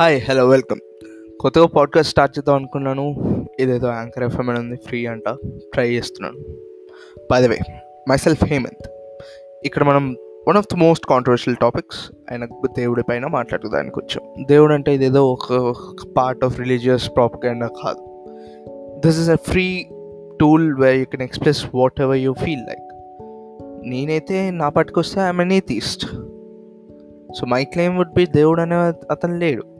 Hi hello welcome కొత్తగా podcast start చేద్దాం అనుకున్నాను. ఇదేదో యాంకర్ ఎఫ్ఎం అని ఉంది ఫ్రీ అంట. ట్రై చేస్తున్నాను. By way myself Hemanth ఇక్కడ మనం one of the most controversial topics ఆయన దేవుడి పైన మాట్లాడుకోవడానికి వచ్చాం. దేవుడు అంటే ఇదేదో ఒక పార్ట్ ఆఫ్ రిలీజియస్ ప్రాపగండా కాదు. This is a free tool way you can express whatever you feel like నేనైతే నా పట్టుకొస్తే I'm a theist so my claim would be దేవుడు అనే అతను లేడు.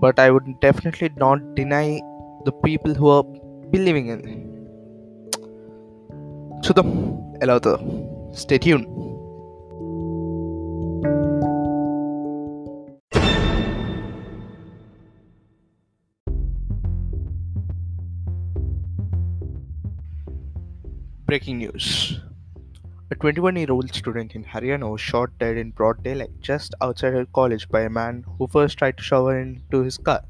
but I would definitely not deny the people who are believing in it. So, the Elauta, stay tuned. Breaking news. A 21 year old student in Haryana was shot dead in broad daylight just outside her college by a man who first tried to shove her into his car.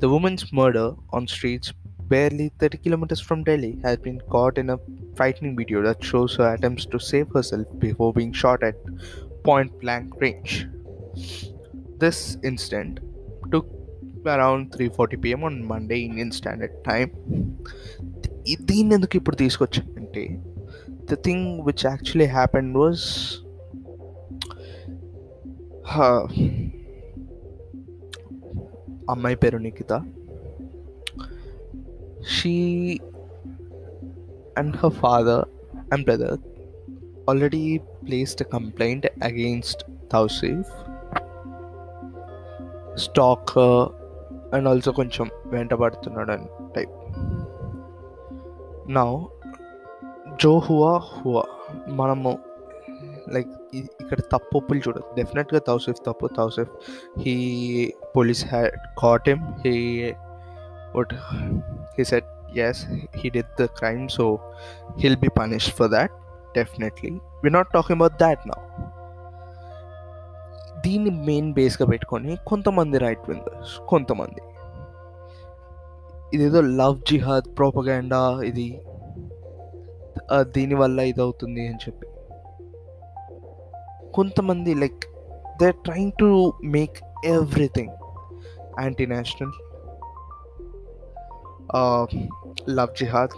The woman's murder on streets barely 30 kilometers from Delhi has been caught in a frightening video that shows her attempts to save herself before being shot at point blank range. This incident took around 3:40 p.m. on Monday Indian Standard Time. దీన్ని ఎందుకు ఇప్పుడు తీసుకొచ్చానంటే the thing which actually happen was అమ్మాయి పేరు Nikhita she and her father and brother already placed complaint against Tauseef stalk and also కొంచెం వెంటబడుతున్నాడు అని type నా జో హువా. హువా మనము లైక్ ఇక్కడ తప్పు ఒప్పులు చూడదు డెఫినెట్గా తౌసిఫ్ తప్పు. Tauseef he police had caught him he would he set as he did the crime so he'll be punish for that definitely we not talking about that నా దీన్ని మెయిన్ బేస్గా పెట్టుకొని కొంతమంది రైట్ వింగర్స్ కొంతమంది. ఇదేదో లవ్ జిహాద్ propaganda ఇది దీనివల్ల ఇది అవుతుంది అని చెప్పి. కొంతమంది like they trying to make everything anti national love jihad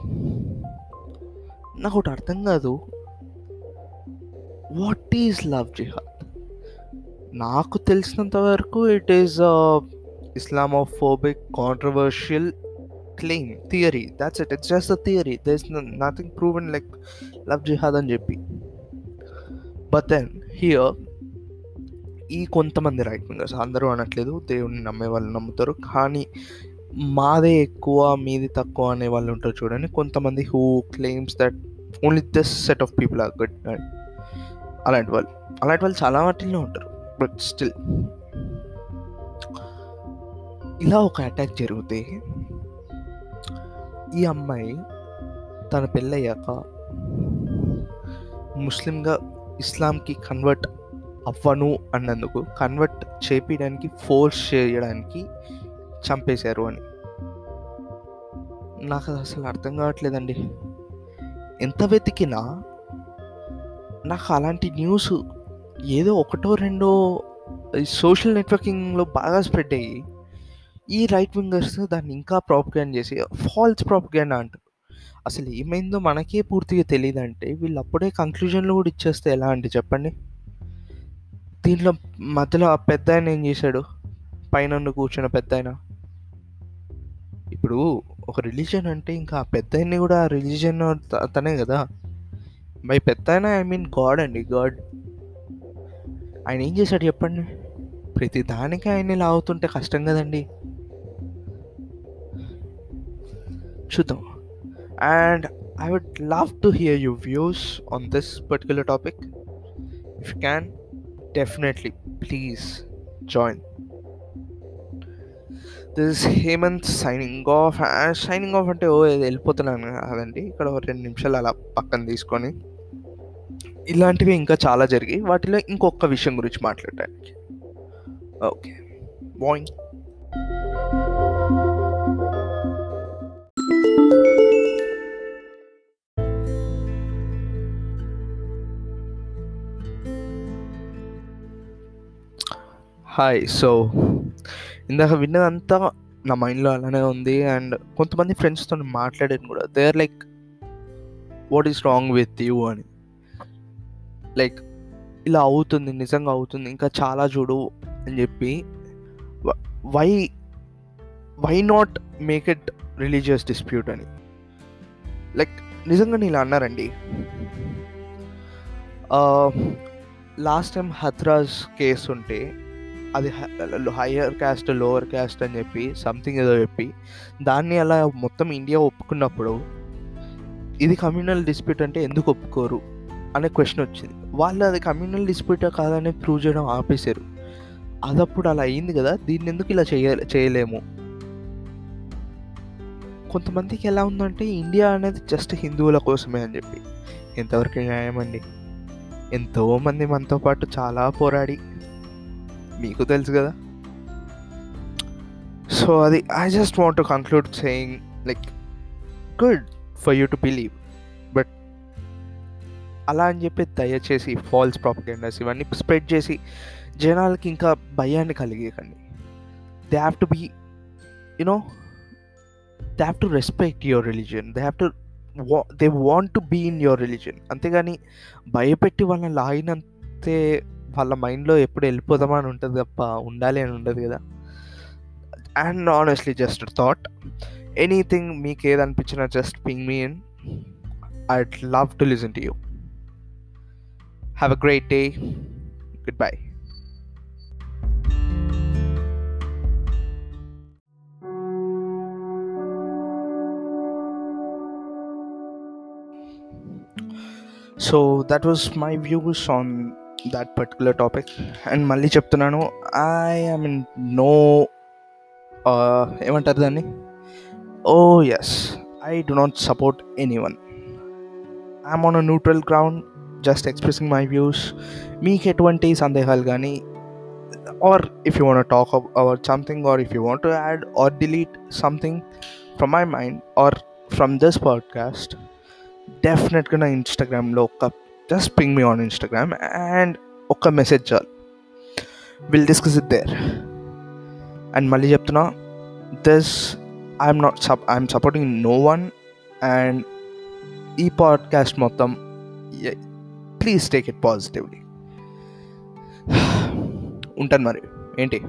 నాకు ఒకటి అర్థం కాదు. వాట్ ఈజ్ లవ్ జిహాద్ నాకు తెలిసినంత వరకు it is Islamophobic controversial claim theory that's it. Just the theory theory. There's no, nothing proven like love jihad అని చెప్పి but then here ఈ కొంతమంది రైట్ వింగర్స్ అందరూ అనట్లేదు. దేవుడిని నమ్మే వాళ్ళు నమ్ముతారు. కానీ మాదే ఎక్కువ మీది తక్కువ అనే వాళ్ళు ఉంటారు చూడండి. కొంతమంది who claims that only this set of people are good అలాంటి వాళ్ళు. అలాంటి వాళ్ళు చాలా వాటిల్లో ఉంటారు. బట్ స్టిల్ ఇలా ఒక అటాక్ జరిగితే ఈ అమ్మాయి తన పెళ్ళయ్యాక ముస్లింగా ఇస్లాంకి కన్వర్ట్ అవ్వను అన్నందుకు కన్వర్ట్ చేపించడానికి ఫోర్స్ చేయడానికి చంపేశారు అని. నాకు అసలు అర్థం కావట్లేదండి. ఎంత వెతికినా నాకు అలాంటి న్యూస్ ఏదో ఒకటో రెండో సోషల్ నెట్వర్కింగ్లో బాగా స్ప్రెడ్ అయ్యి ఈ రైట్ వింగర్స్ దాన్ని ఇంకా ప్రాపగాండ్ చేసి ఫాల్స్ ప్రాపగాండ్ అంటారు. అసలు ఏమైందో మనకే పూర్తిగా తెలియదు అంటే వీళ్ళు అప్పుడే కంక్లూజన్లు కూడా ఇచ్చేస్తే ఎలా అంటే చెప్పండి? దీంట్లో మధ్యలో ఆ పెద్ద ఆయన ఏం చేశాడు? పైన కూర్చున్న పెద్ద ఆయన. ఇప్పుడు ఒక రిలీజన్ అంటే ఇంకా ఆ పెద్ద ఆయన్ని కూడా ఆ రిలీజన్ తనే కదా? బై పెద్ద ఆయన ఐ మీన్ గాడ్ అండి గాడ్ ఆయన ఏం చేశాడు చెప్పండి? ప్రతి దానికి ఆయన్ని లాగుతుంటే కష్టం కదండి. చూద్దాం and I would love to hear you views on this particular topic if you can definitely please join this Hemanth signing off signing off అంటే ఓ వెళ్ళిపోతున్నాను కాదండి. ఇక్కడ ఒక రెండు నిమిషాలు అలా పక్కన తీసుకొని. ఇలాంటివి ఇంకా చాలా జరిగాయి. వాటిలో ఇంకొక విషయం గురించి మాట్లాడటానికి. ఓకే. బాయింగ్ హాయ్ సో ఇందాక విన్నదంతా నా మైండ్లో అలానే ఉంది అండ్ కొంతమంది ఫ్రెండ్స్తో మాట్లాడాను కూడా they are like what is wrong with you అని. లైక్ ఇలా అవుతుంది నిజంగా అవుతుంది ఇంకా చాలా చూడు అని చెప్పి why why not make it religious dispute అని. లైక్ నిజంగా నేను ఇలా అన్నారండి. లాస్ట్ టైం హత్రాజ్ కేసు ఉంటే అది హయ్యర్ క్యాస్ట్ లోవర్ క్యాస్ట్ అని చెప్పి సంథింగ్ ఏదో చెప్పి దాన్ని అలా మొత్తం ఇండియా ఒప్పుకున్నప్పుడు ఇది కమ్యూనల్ డిస్ప్యూట్ అంటే ఎందుకు ఒప్పుకోరు అనే క్వశ్చన్ వచ్చింది. వాళ్ళు అది కమ్యూనల్ డిస్ప్యూట్ కాదని ప్రూవ్ చేయడం ఆపేశారు. అదప్పుడు అలా అయింది కదా దీన్ని ఎందుకు ఇలా చేయ చేయలేము? కొంతమందికి ఎలా ఉందంటే ఇండియా అనేది జస్ట్ హిందువుల కోసమే అని చెప్పి. ఎంతవరకు న్యాయం అండి? ఎంతోమంది మనతో పాటు చాలా పోరాడి మీకు తెలుసు కదా? సో అది I just want to conclude saying like good for you to believe but అలా అని చెప్పి దయచేసి ఫాల్స్ ప్రాపగెండాస్ ఇవన్నీ స్ప్రెడ్ చేసి జనాలకి ఇంకా భయాన్ని కలిగేకండి they have to be you know they have to respect your religion they have to they want to be in your religion అంతేగాని భయపెట్టి వాళ్ళని లాగినంతే వాళ్ళ మైండ్లో ఎప్పుడు వెళ్ళిపోదామని ఉంటుంది తప్ప ఉండాలి అని ఉండదు కదా. And honestly just thought anything మీకు ఏదనిపించినా just ping me in I love to listen to you have a great day good bye so that was my views on that particular topic and మళ్ళీ చెప్తున్నాను I I mean no ఏమంటారు దాన్ని? ఓ yes I do not support anyone I'm on a neutral ground just expressing my views మీకు ఎటువంటి సందేహాలు కానీ or if you want talk about something or if you want to add or delete something from my mind or from this podcast డెఫినెట్గా నా ఇన్స్టాగ్రామ్లో ఒక just ping me on Instagram and ఒక message చాలు. Will discuss it there and మళ్ళీ చెప్తున్నా this I'm not sup I'm supporting no one and ఈ podcast మొత్తం ప్లీజ్ టేక్ ఇట్ పాజిటివ్లీ ఉంటాను మరి. ఏంటి?